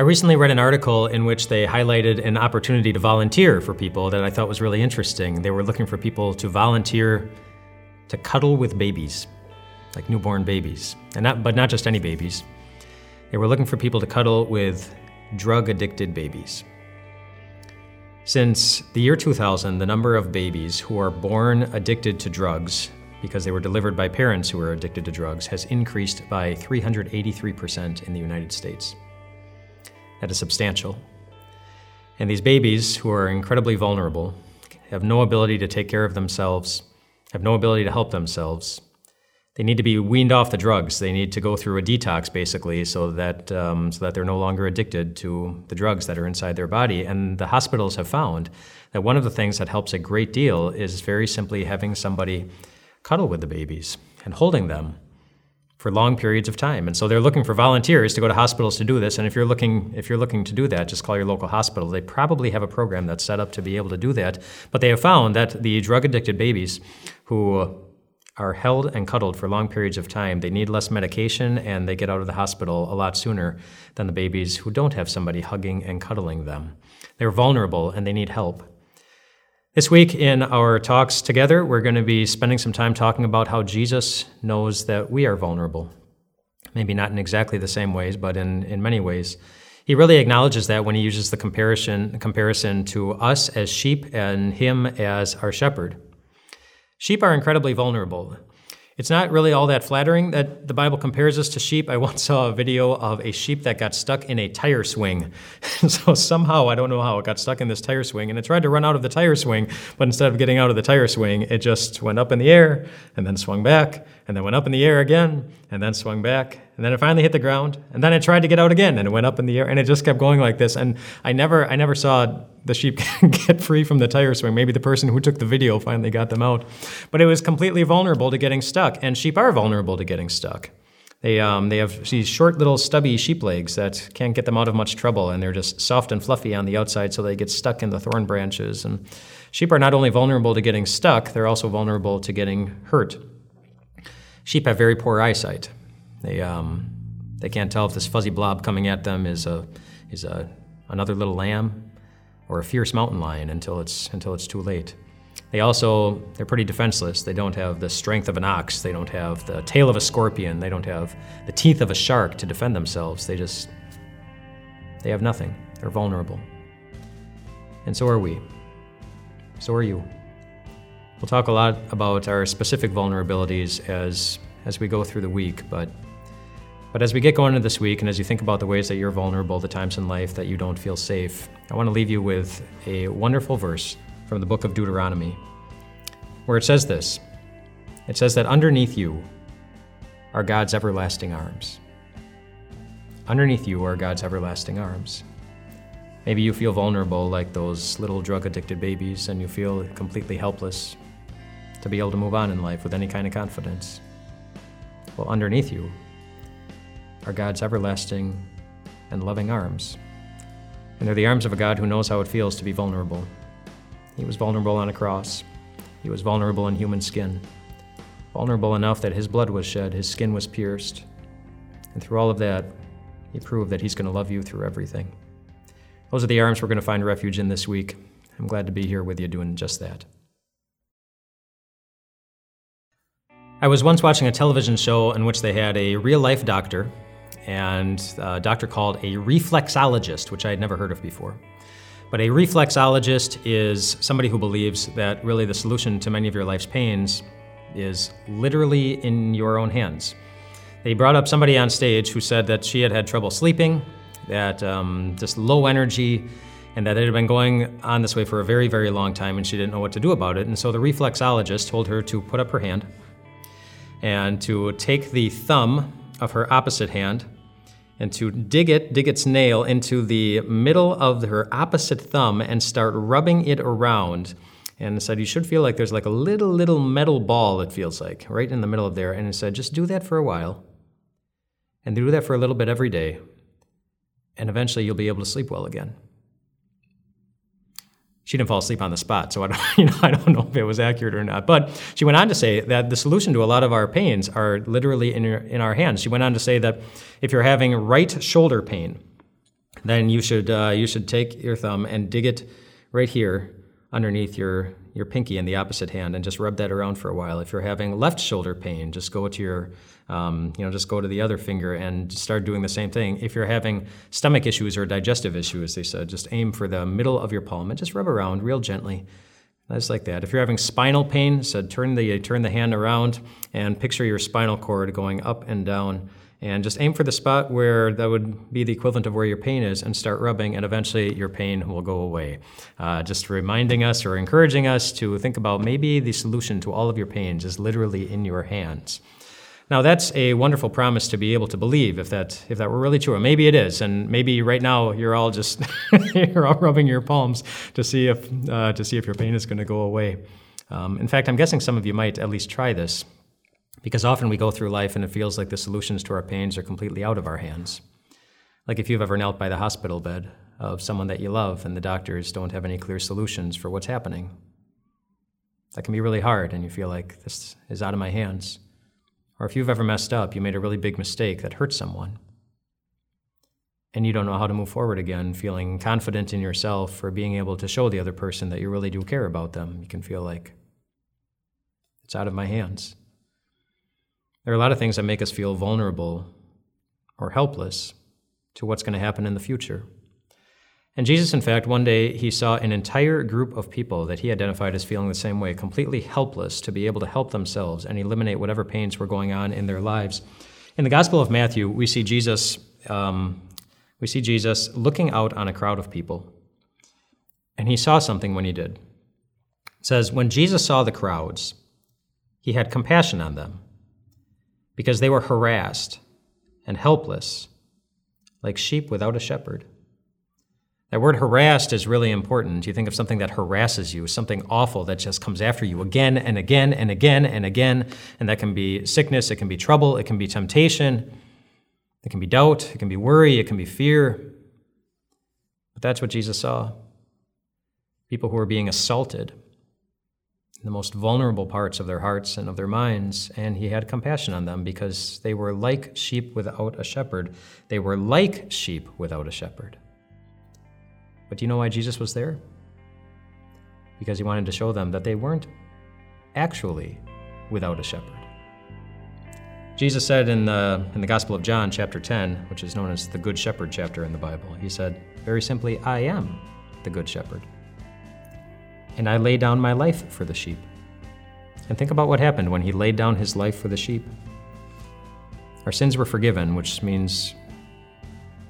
I recently read an article in which they highlighted an opportunity to volunteer for people that I thought was really interesting. They were looking for people to volunteer to cuddle with babies, like newborn babies, and not, but not just any babies. They were looking for people to cuddle with drug addicted babies. Since the year 2000, the number of babies who are born addicted to drugs because they were delivered by parents who were addicted to drugs has increased by 383% in the United States. That is substantial. And these babies, who are incredibly vulnerable, have no ability to take care of themselves, have no ability to help themselves. They need to be weaned off the drugs. They need to go through a detox, basically, so that um, so that they're no longer addicted to the drugs that are inside their body. And the hospitals have found that one of the things that helps a great deal is very simply having somebody cuddle with the babies and holding them for long periods of time. And so they're looking for volunteers to go to hospitals to do this. And if you're looking if you're looking to do that, just call your local hospital. They probably have a program that's set up to be able to do that. But they have found that the drug addicted babies who are held and cuddled for long periods of time, they need less medication and they get out of the hospital a lot sooner than the babies who don't have somebody hugging and cuddling them. They're vulnerable and they need help. This week in our talks together, we're going to be spending some time talking about how Jesus knows that we are vulnerable. Maybe not in exactly the same ways, but in, in many ways. He really acknowledges that when he uses the comparison, comparison to us as sheep and him as our shepherd. Sheep are incredibly vulnerable. It's not really all that flattering that the Bible compares us to sheep. I once saw a video of a sheep that got stuck in a tire swing. so somehow, I don't know how, it got stuck in this tire swing and it tried to run out of the tire swing, but instead of getting out of the tire swing, it just went up in the air and then swung back and then went up in the air again and then swung back and then it finally hit the ground and then it tried to get out again and it went up in the air and it just kept going like this and I never I never saw the sheep get free from the tire swing. Maybe the person who took the video finally got them out. But it was completely vulnerable to getting stuck, and sheep are vulnerable to getting stuck. They, um, they have these short little stubby sheep legs that can't get them out of much trouble, and they're just soft and fluffy on the outside, so they get stuck in the thorn branches. And sheep are not only vulnerable to getting stuck, they're also vulnerable to getting hurt. Sheep have very poor eyesight. They, um, they can't tell if this fuzzy blob coming at them is, a, is a, another little lamb or a fierce mountain lion until it's, until it's too late. They also, they're pretty defenseless. They don't have the strength of an ox. They don't have the tail of a scorpion. They don't have the teeth of a shark to defend themselves. They just, they have nothing. They're vulnerable. And so are we. So are you. We'll talk a lot about our specific vulnerabilities as, as we go through the week, but but as we get going into this week, and as you think about the ways that you're vulnerable, the times in life that you don't feel safe, I want to leave you with a wonderful verse from the book of Deuteronomy, where it says this It says that underneath you are God's everlasting arms. Underneath you are God's everlasting arms. Maybe you feel vulnerable like those little drug addicted babies, and you feel completely helpless to be able to move on in life with any kind of confidence. Well, underneath you are God's everlasting and loving arms. And they're the arms of a God who knows how it feels to be vulnerable. He was vulnerable on a cross. He was vulnerable in human skin. Vulnerable enough that his blood was shed, his skin was pierced. And through all of that, he proved that he's going to love you through everything. Those are the arms we're going to find refuge in this week. I'm glad to be here with you doing just that. I was once watching a television show in which they had a real life doctor and a doctor called a reflexologist, which I had never heard of before. But a reflexologist is somebody who believes that really the solution to many of your life's pains is literally in your own hands. They brought up somebody on stage who said that she had had trouble sleeping, that um, just low energy, and that it had been going on this way for a very, very long time, and she didn't know what to do about it. And so the reflexologist told her to put up her hand and to take the thumb of her opposite hand and to dig it, dig its nail into the middle of her opposite thumb and start rubbing it around. And said, You should feel like there's like a little, little metal ball, it feels like, right in the middle of there. And said, Just do that for a while. And do that for a little bit every day. And eventually you'll be able to sleep well again she didn't fall asleep on the spot, so I don't, you know, I don't know if it was accurate or not. But she went on to say that the solution to a lot of our pains are literally in, your, in our hands. She went on to say that if you're having right shoulder pain, then you should, uh, you should take your thumb and dig it right here underneath your, your pinky in the opposite hand and just rub that around for a while. If you're having left shoulder pain, just go to your, um, you know, just go to the other finger and start doing the same thing. If you're having stomach issues or digestive issues, they said, just aim for the middle of your palm and just rub around real gently. Just like that. If you're having spinal pain, said turn the turn the hand around and picture your spinal cord going up and down and just aim for the spot where that would be the equivalent of where your pain is and start rubbing, and eventually your pain will go away. Uh, just reminding us or encouraging us to think about maybe the solution to all of your pains is literally in your hands. Now that's a wonderful promise to be able to believe if that if that were really true. And maybe it is, and maybe right now you're all just you're all rubbing your palms to see if uh, to see if your pain is going to go away. Um, in fact, I'm guessing some of you might at least try this. Because often we go through life and it feels like the solutions to our pains are completely out of our hands. Like if you've ever knelt by the hospital bed of someone that you love and the doctors don't have any clear solutions for what's happening. That can be really hard and you feel like this is out of my hands. Or if you've ever messed up, you made a really big mistake that hurt someone. And you don't know how to move forward again, feeling confident in yourself or being able to show the other person that you really do care about them. You can feel like it's out of my hands. There are a lot of things that make us feel vulnerable or helpless to what's going to happen in the future. And Jesus, in fact, one day he saw an entire group of people that he identified as feeling the same way, completely helpless to be able to help themselves and eliminate whatever pains were going on in their lives. In the Gospel of Matthew, we see Jesus, um, we see Jesus looking out on a crowd of people, and he saw something when he did. It says, when Jesus saw the crowds, he had compassion on them because they were harassed and helpless, like sheep without a shepherd. That word harassed is really important. You think of something that harasses you, something awful that just comes after you again and again and again and again. And that can be sickness, it can be trouble, it can be temptation, it can be doubt, it can be worry, it can be fear. But that's what Jesus saw people who were being assaulted the most vulnerable parts of their hearts and of their minds, and he had compassion on them because they were like sheep without a shepherd. They were like sheep without a shepherd. But do you know why Jesus was there? Because he wanted to show them that they weren't actually without a shepherd. Jesus said in the, in the Gospel of John, chapter 10, which is known as the Good Shepherd chapter in the Bible, he said, very simply, I am the Good Shepherd and I lay down my life for the sheep. And think about what happened when he laid down his life for the sheep. Our sins were forgiven, which means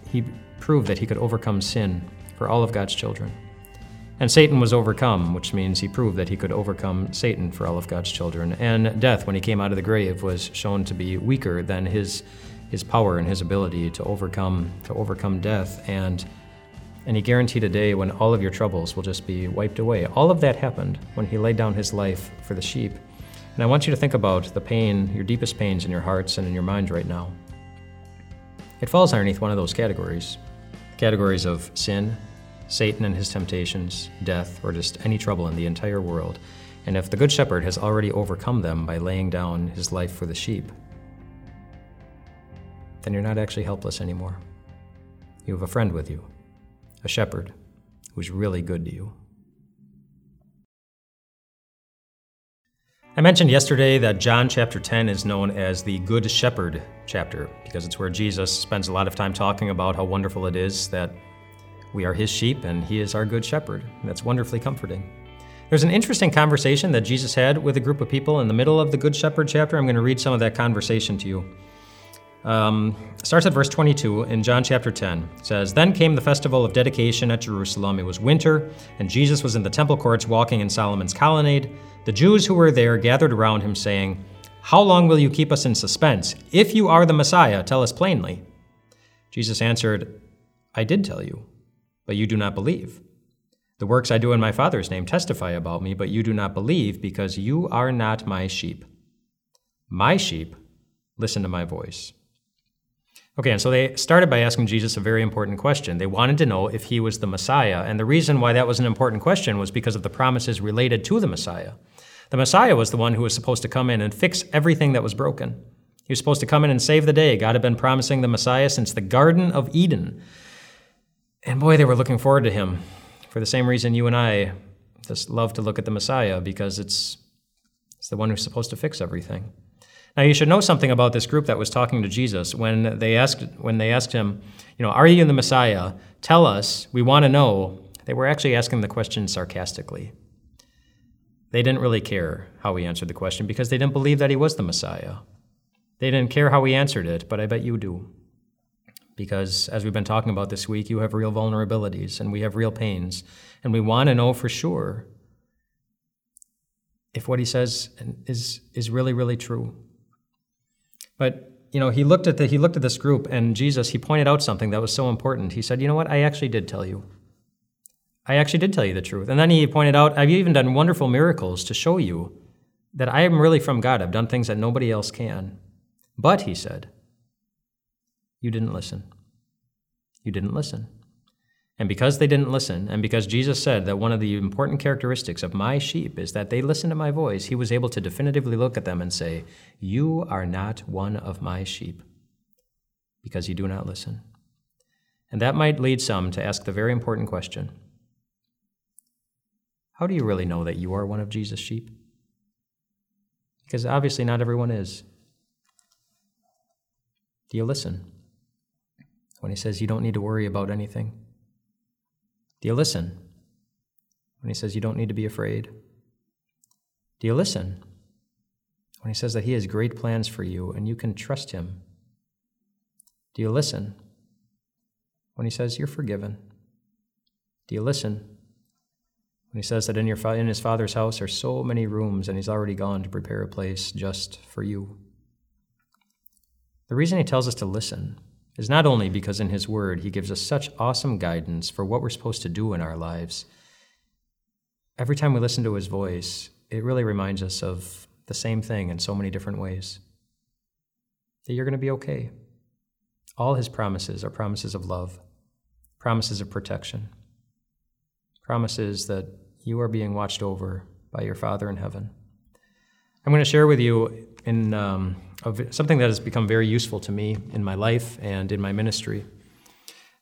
he proved that he could overcome sin for all of God's children. And Satan was overcome, which means he proved that he could overcome Satan for all of God's children. And death, when he came out of the grave, was shown to be weaker than his, his power and his ability to overcome, to overcome death. And and he guaranteed a day when all of your troubles will just be wiped away. All of that happened when he laid down his life for the sheep. And I want you to think about the pain, your deepest pains in your hearts and in your minds right now. It falls underneath one of those categories categories of sin, Satan and his temptations, death, or just any trouble in the entire world. And if the Good Shepherd has already overcome them by laying down his life for the sheep, then you're not actually helpless anymore. You have a friend with you a shepherd who's really good to you. I mentioned yesterday that John chapter 10 is known as the Good Shepherd chapter because it's where Jesus spends a lot of time talking about how wonderful it is that we are his sheep and he is our good shepherd. That's wonderfully comforting. There's an interesting conversation that Jesus had with a group of people in the middle of the Good Shepherd chapter. I'm going to read some of that conversation to you. Um, starts at verse 22 in John chapter 10. It says, Then came the festival of dedication at Jerusalem. It was winter, and Jesus was in the temple courts walking in Solomon's colonnade. The Jews who were there gathered around him, saying, How long will you keep us in suspense? If you are the Messiah, tell us plainly. Jesus answered, I did tell you, but you do not believe. The works I do in my Father's name testify about me, but you do not believe because you are not my sheep. My sheep listen to my voice. Okay, and so they started by asking Jesus a very important question. They wanted to know if he was the Messiah. And the reason why that was an important question was because of the promises related to the Messiah. The Messiah was the one who was supposed to come in and fix everything that was broken. He was supposed to come in and save the day. God had been promising the Messiah since the Garden of Eden. And boy, they were looking forward to him for the same reason you and I just love to look at the Messiah because it's, it's the one who's supposed to fix everything. Now you should know something about this group that was talking to Jesus when they asked when they asked him, you know, are you the Messiah? Tell us, we want to know. They were actually asking the question sarcastically. They didn't really care how he answered the question because they didn't believe that he was the Messiah. They didn't care how he answered it, but I bet you do. Because as we've been talking about this week, you have real vulnerabilities and we have real pains, and we want to know for sure if what he says is, is really, really true. But you know, he looked at the he looked at this group and Jesus, he pointed out something that was so important. He said, "You know what? I actually did tell you. I actually did tell you the truth." And then he pointed out, "I've even done wonderful miracles to show you that I am really from God. I've done things that nobody else can." But he said, "You didn't listen. You didn't listen." And because they didn't listen, and because Jesus said that one of the important characteristics of my sheep is that they listen to my voice, he was able to definitively look at them and say, You are not one of my sheep, because you do not listen. And that might lead some to ask the very important question How do you really know that you are one of Jesus' sheep? Because obviously not everyone is. Do you listen? When he says you don't need to worry about anything. Do you listen when he says you don't need to be afraid? Do you listen when he says that he has great plans for you and you can trust him? Do you listen when he says you're forgiven? Do you listen when he says that in, your, in his father's house are so many rooms and he's already gone to prepare a place just for you? The reason he tells us to listen is not only because in His Word He gives us such awesome guidance for what we're supposed to do in our lives. Every time we listen to His voice, it really reminds us of the same thing in so many different ways that you're going to be okay. All His promises are promises of love, promises of protection, promises that you are being watched over by your Father in heaven. I'm going to share with you in um, something that has become very useful to me in my life and in my ministry.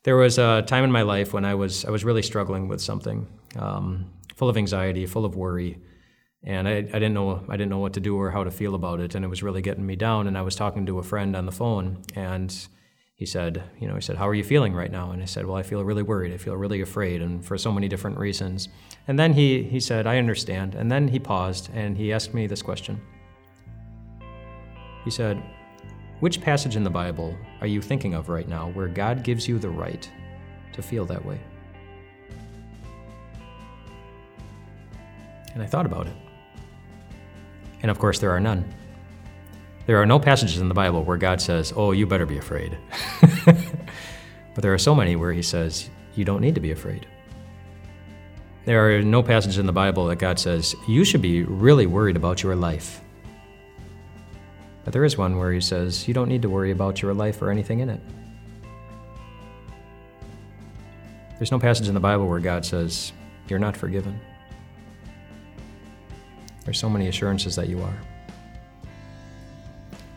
There was a time in my life when I was I was really struggling with something, um, full of anxiety, full of worry, and I, I didn't know I didn't know what to do or how to feel about it, and it was really getting me down. And I was talking to a friend on the phone, and he said, you know, he said, "How are you feeling right now?" And I said, "Well, I feel really worried. I feel really afraid, and for so many different reasons." And then he he said, "I understand." And then he paused and he asked me this question. He said, Which passage in the Bible are you thinking of right now where God gives you the right to feel that way? And I thought about it. And of course, there are none. There are no passages in the Bible where God says, Oh, you better be afraid. but there are so many where He says, You don't need to be afraid. There are no passages in the Bible that God says, You should be really worried about your life. But there is one where he says, You don't need to worry about your life or anything in it. There's no passage in the Bible where God says, You're not forgiven. There's so many assurances that you are.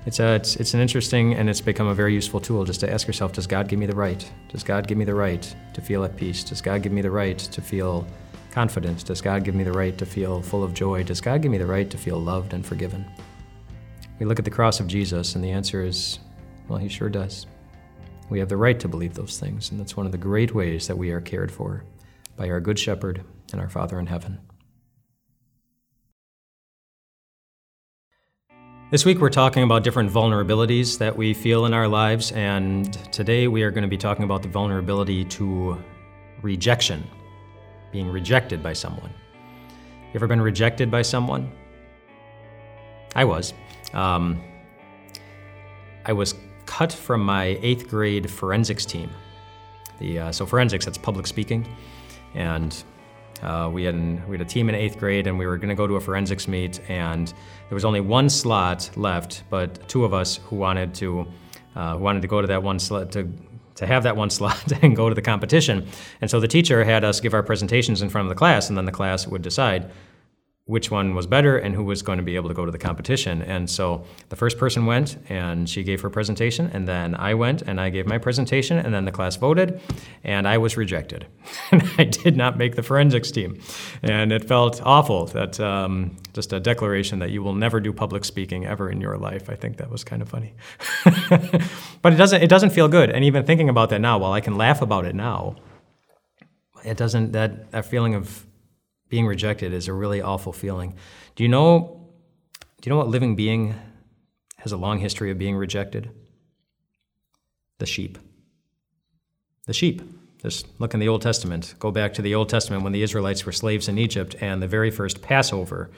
It's, a, it's, it's an interesting and it's become a very useful tool just to ask yourself Does God give me the right? Does God give me the right to feel at peace? Does God give me the right to feel confidence? Does God give me the right to feel full of joy? Does God give me the right to feel loved and forgiven? We look at the cross of Jesus, and the answer is, well, he sure does. We have the right to believe those things, and that's one of the great ways that we are cared for by our Good Shepherd and our Father in heaven. This week, we're talking about different vulnerabilities that we feel in our lives, and today we are going to be talking about the vulnerability to rejection, being rejected by someone. You ever been rejected by someone? I was. Um, I was cut from my eighth grade forensics team. The, uh, so forensics, that's public speaking, and uh, we had an, we had a team in eighth grade, and we were going to go to a forensics meet, and there was only one slot left, but two of us who wanted to uh, wanted to go to that one slot to to have that one slot and go to the competition. And so the teacher had us give our presentations in front of the class, and then the class would decide which one was better and who was going to be able to go to the competition. And so the first person went and she gave her presentation, and then I went and I gave my presentation, and then the class voted, and I was rejected. and I did not make the forensics team. And it felt awful that um, just a declaration that you will never do public speaking ever in your life. I think that was kind of funny. but it doesn't, it doesn't feel good. And even thinking about that now, while I can laugh about it now, it doesn't, that, that feeling of being rejected is a really awful feeling. Do you know do you know what living being has a long history of being rejected? The sheep. The sheep. Just look in the Old Testament. Go back to the Old Testament when the Israelites were slaves in Egypt and the very first Passover.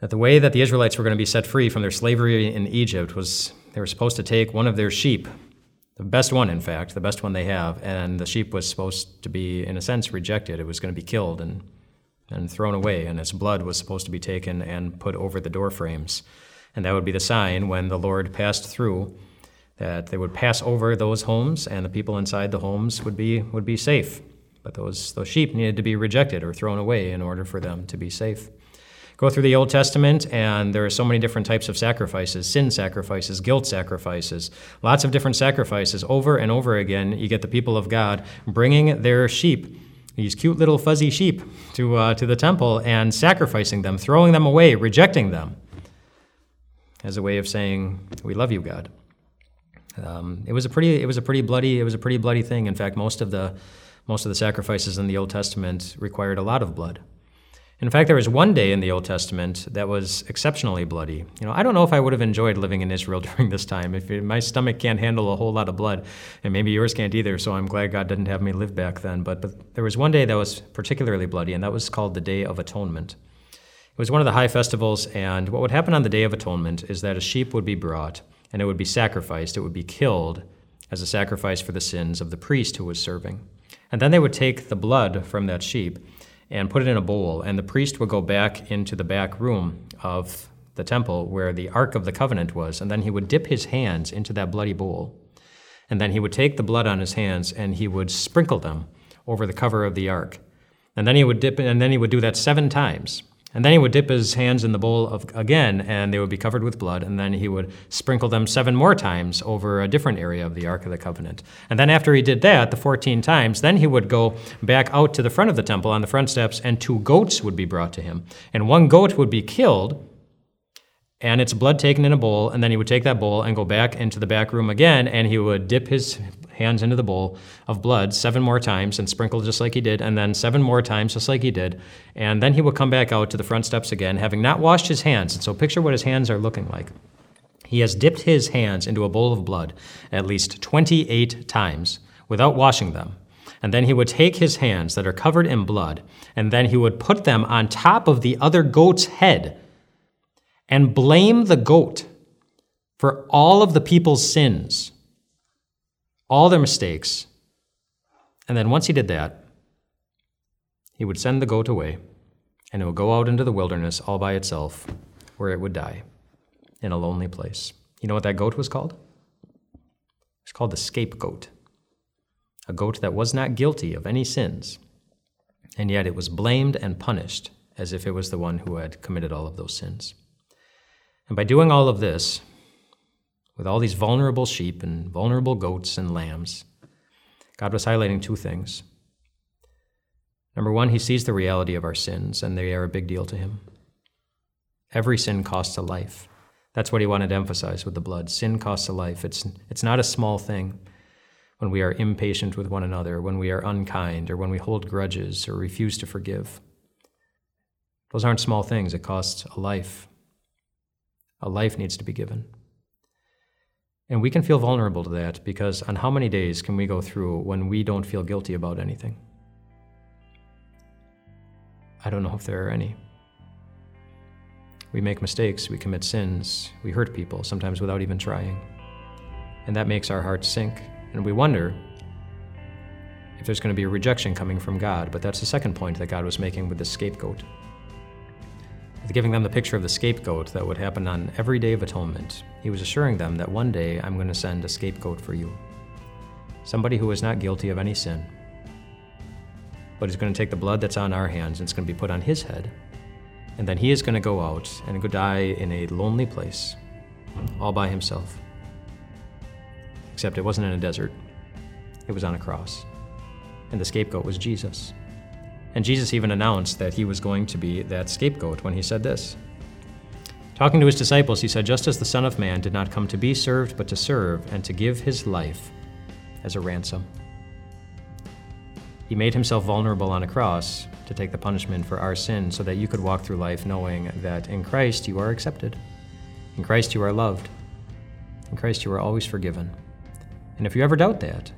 That the way that the Israelites were going to be set free from their slavery in Egypt was they were supposed to take one of their sheep, the best one, in fact, the best one they have, and the sheep was supposed to be, in a sense, rejected. It was going to be killed and and thrown away, and its blood was supposed to be taken and put over the door frames. And that would be the sign when the Lord passed through that they would pass over those homes and the people inside the homes would be would be safe. But those those sheep needed to be rejected or thrown away in order for them to be safe. Go through the Old Testament, and there are so many different types of sacrifices sin sacrifices, guilt sacrifices, lots of different sacrifices. Over and over again, you get the people of God bringing their sheep these cute little fuzzy sheep to, uh, to the temple and sacrificing them, throwing them away, rejecting them as a way of saying, "We love you, God." Um, it was a pretty, it was a pretty bloody, it was a pretty bloody thing. In fact, most of the most of the sacrifices in the Old Testament required a lot of blood. In fact, there was one day in the Old Testament that was exceptionally bloody. You know, I don't know if I would have enjoyed living in Israel during this time. If my stomach can't handle a whole lot of blood, and maybe yours can't either, so I'm glad God didn't have me live back then. But, but there was one day that was particularly bloody, and that was called the Day of Atonement. It was one of the high festivals, and what would happen on the Day of Atonement is that a sheep would be brought, and it would be sacrificed. It would be killed as a sacrifice for the sins of the priest who was serving. And then they would take the blood from that sheep and put it in a bowl. And the priest would go back into the back room of the temple where the Ark of the Covenant was, and then he would dip his hands into that bloody bowl. And then he would take the blood on his hands and he would sprinkle them over the cover of the ark. And then he would dip and then he would do that seven times. And then he would dip his hands in the bowl of, again, and they would be covered with blood. And then he would sprinkle them seven more times over a different area of the Ark of the Covenant. And then after he did that, the 14 times, then he would go back out to the front of the temple on the front steps, and two goats would be brought to him. And one goat would be killed, and its blood taken in a bowl. And then he would take that bowl and go back into the back room again, and he would dip his hands into the bowl of blood seven more times and sprinkle just like he did, and then seven more times just like he did. And then he would come back out to the front steps again, having not washed his hands. And so picture what his hands are looking like. He has dipped his hands into a bowl of blood at least 28 times without washing them. And then he would take his hands that are covered in blood, and then he would put them on top of the other goat's head and blame the goat for all of the people's sins all their mistakes. And then once he did that, he would send the goat away, and it would go out into the wilderness all by itself, where it would die in a lonely place. You know what that goat was called? It's called the scapegoat, a goat that was not guilty of any sins, and yet it was blamed and punished as if it was the one who had committed all of those sins. And by doing all of this, with all these vulnerable sheep and vulnerable goats and lambs, God was highlighting two things. Number one, he sees the reality of our sins, and they are a big deal to him. Every sin costs a life. That's what he wanted to emphasize with the blood. Sin costs a life. It's, it's not a small thing when we are impatient with one another, when we are unkind, or when we hold grudges or refuse to forgive. Those aren't small things. It costs a life. A life needs to be given. And we can feel vulnerable to that because on how many days can we go through when we don't feel guilty about anything? I don't know if there are any. We make mistakes, we commit sins, we hurt people, sometimes without even trying. And that makes our hearts sink. And we wonder if there's going to be a rejection coming from God. But that's the second point that God was making with the scapegoat giving them the picture of the scapegoat that would happen on every day of atonement. He was assuring them that one day I'm going to send a scapegoat for you. Somebody who is not guilty of any sin. But he's going to take the blood that's on our hands and it's going to be put on his head. And then he is going to go out and go die in a lonely place, all by himself. Except it wasn't in a desert, it was on a cross. And the scapegoat was Jesus. And Jesus even announced that he was going to be that scapegoat when he said this. Talking to his disciples, he said, Just as the Son of Man did not come to be served, but to serve, and to give his life as a ransom. He made himself vulnerable on a cross to take the punishment for our sin so that you could walk through life knowing that in Christ you are accepted. In Christ you are loved. In Christ you are always forgiven. And if you ever doubt that,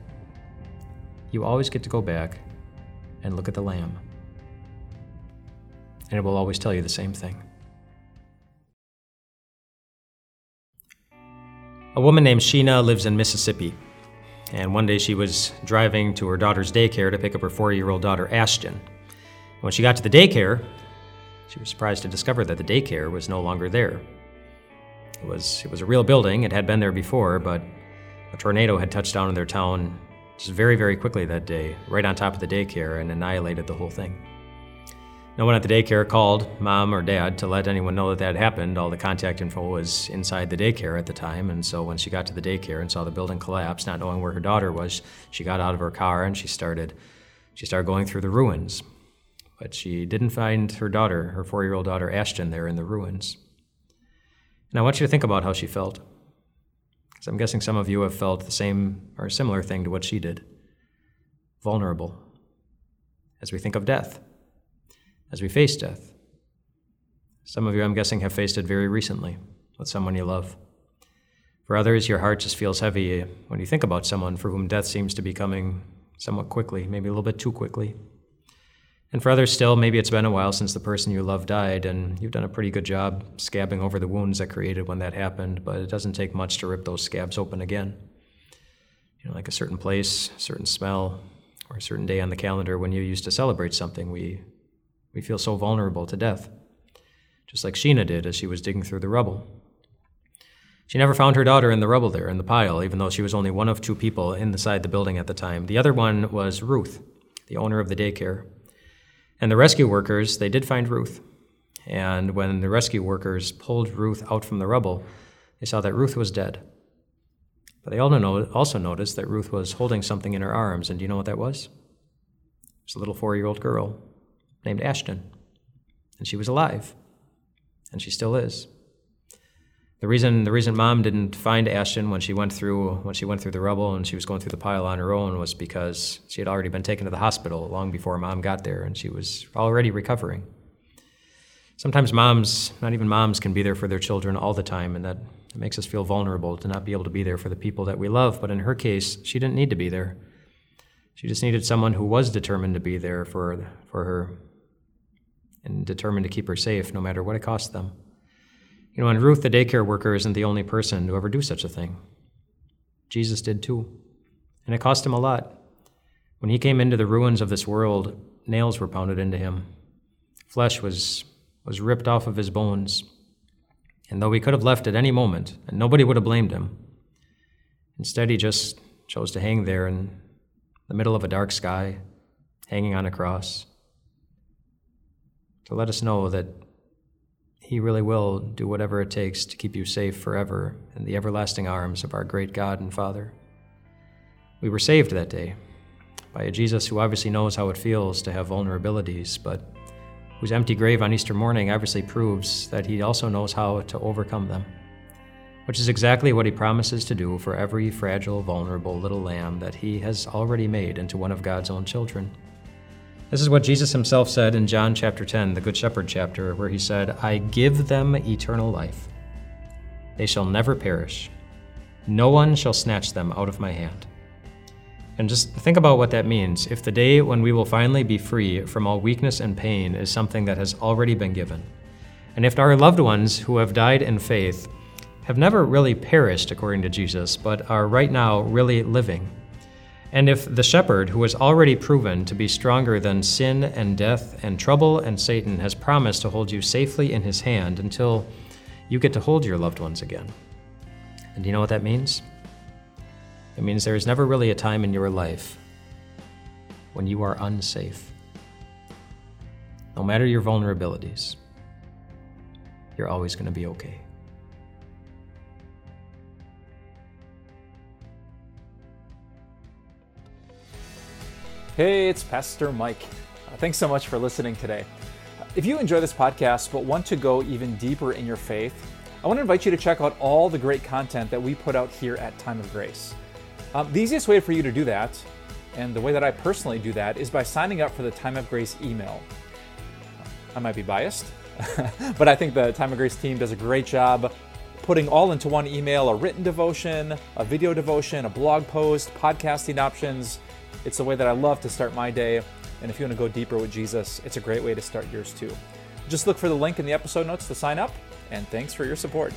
you always get to go back and look at the Lamb. And it will always tell you the same thing. A woman named Sheena lives in Mississippi. And one day she was driving to her daughter's daycare to pick up her four year old daughter, Ashton. When she got to the daycare, she was surprised to discover that the daycare was no longer there. It was, it was a real building, it had been there before, but a tornado had touched down in their town just very, very quickly that day, right on top of the daycare, and annihilated the whole thing. No one at the daycare called mom or dad to let anyone know that that happened. All the contact info was inside the daycare at the time, and so when she got to the daycare and saw the building collapse, not knowing where her daughter was, she got out of her car and she started she started going through the ruins. But she didn't find her daughter, her four-year-old daughter Ashton, there in the ruins. And I want you to think about how she felt. Because I'm guessing some of you have felt the same or similar thing to what she did. Vulnerable. As we think of death as we face death. Some of you, I'm guessing, have faced it very recently with someone you love. For others, your heart just feels heavy when you think about someone for whom death seems to be coming somewhat quickly, maybe a little bit too quickly. And for others, still, maybe it's been a while since the person you love died, and you've done a pretty good job scabbing over the wounds that created when that happened, but it doesn't take much to rip those scabs open again. You know, like a certain place, a certain smell, or a certain day on the calendar when you used to celebrate something, we we feel so vulnerable to death, just like Sheena did as she was digging through the rubble. She never found her daughter in the rubble there, in the pile, even though she was only one of two people inside the building at the time. The other one was Ruth, the owner of the daycare. And the rescue workers, they did find Ruth. And when the rescue workers pulled Ruth out from the rubble, they saw that Ruth was dead. But they also noticed that Ruth was holding something in her arms, and do you know what that was? It was a little four year old girl named Ashton. And she was alive. And she still is. The reason the reason mom didn't find Ashton when she went through when she went through the rubble and she was going through the pile on her own was because she had already been taken to the hospital long before mom got there and she was already recovering. Sometimes moms, not even moms, can be there for their children all the time, and that makes us feel vulnerable to not be able to be there for the people that we love. But in her case, she didn't need to be there. She just needed someone who was determined to be there for, for her and determined to keep her safe no matter what it cost them. You know, and Ruth, the daycare worker, isn't the only person to ever do such a thing. Jesus did too. And it cost him a lot. When he came into the ruins of this world, nails were pounded into him. Flesh was, was ripped off of his bones. And though he could have left at any moment, and nobody would have blamed him, instead he just chose to hang there in the middle of a dark sky, hanging on a cross to let us know that He really will do whatever it takes to keep you safe forever in the everlasting arms of our great God and Father. We were saved that day by a Jesus who obviously knows how it feels to have vulnerabilities, but whose empty grave on Easter morning obviously proves that He also knows how to overcome them, which is exactly what He promises to do for every fragile, vulnerable little lamb that He has already made into one of God's own children. This is what Jesus himself said in John chapter 10, the Good Shepherd chapter, where he said, I give them eternal life. They shall never perish. No one shall snatch them out of my hand. And just think about what that means. If the day when we will finally be free from all weakness and pain is something that has already been given, and if our loved ones who have died in faith have never really perished, according to Jesus, but are right now really living, and if the shepherd, who has already proven to be stronger than sin and death and trouble and Satan, has promised to hold you safely in his hand until you get to hold your loved ones again. And do you know what that means? It means there is never really a time in your life when you are unsafe. No matter your vulnerabilities, you're always going to be okay. Hey, it's Pastor Mike. Uh, thanks so much for listening today. If you enjoy this podcast but want to go even deeper in your faith, I want to invite you to check out all the great content that we put out here at Time of Grace. Um, the easiest way for you to do that, and the way that I personally do that, is by signing up for the Time of Grace email. I might be biased, but I think the Time of Grace team does a great job putting all into one email a written devotion, a video devotion, a blog post, podcasting options it's the way that I love to start my day. And if you want to go deeper with Jesus, it's a great way to start yours too. Just look for the link in the episode notes to sign up, and thanks for your support.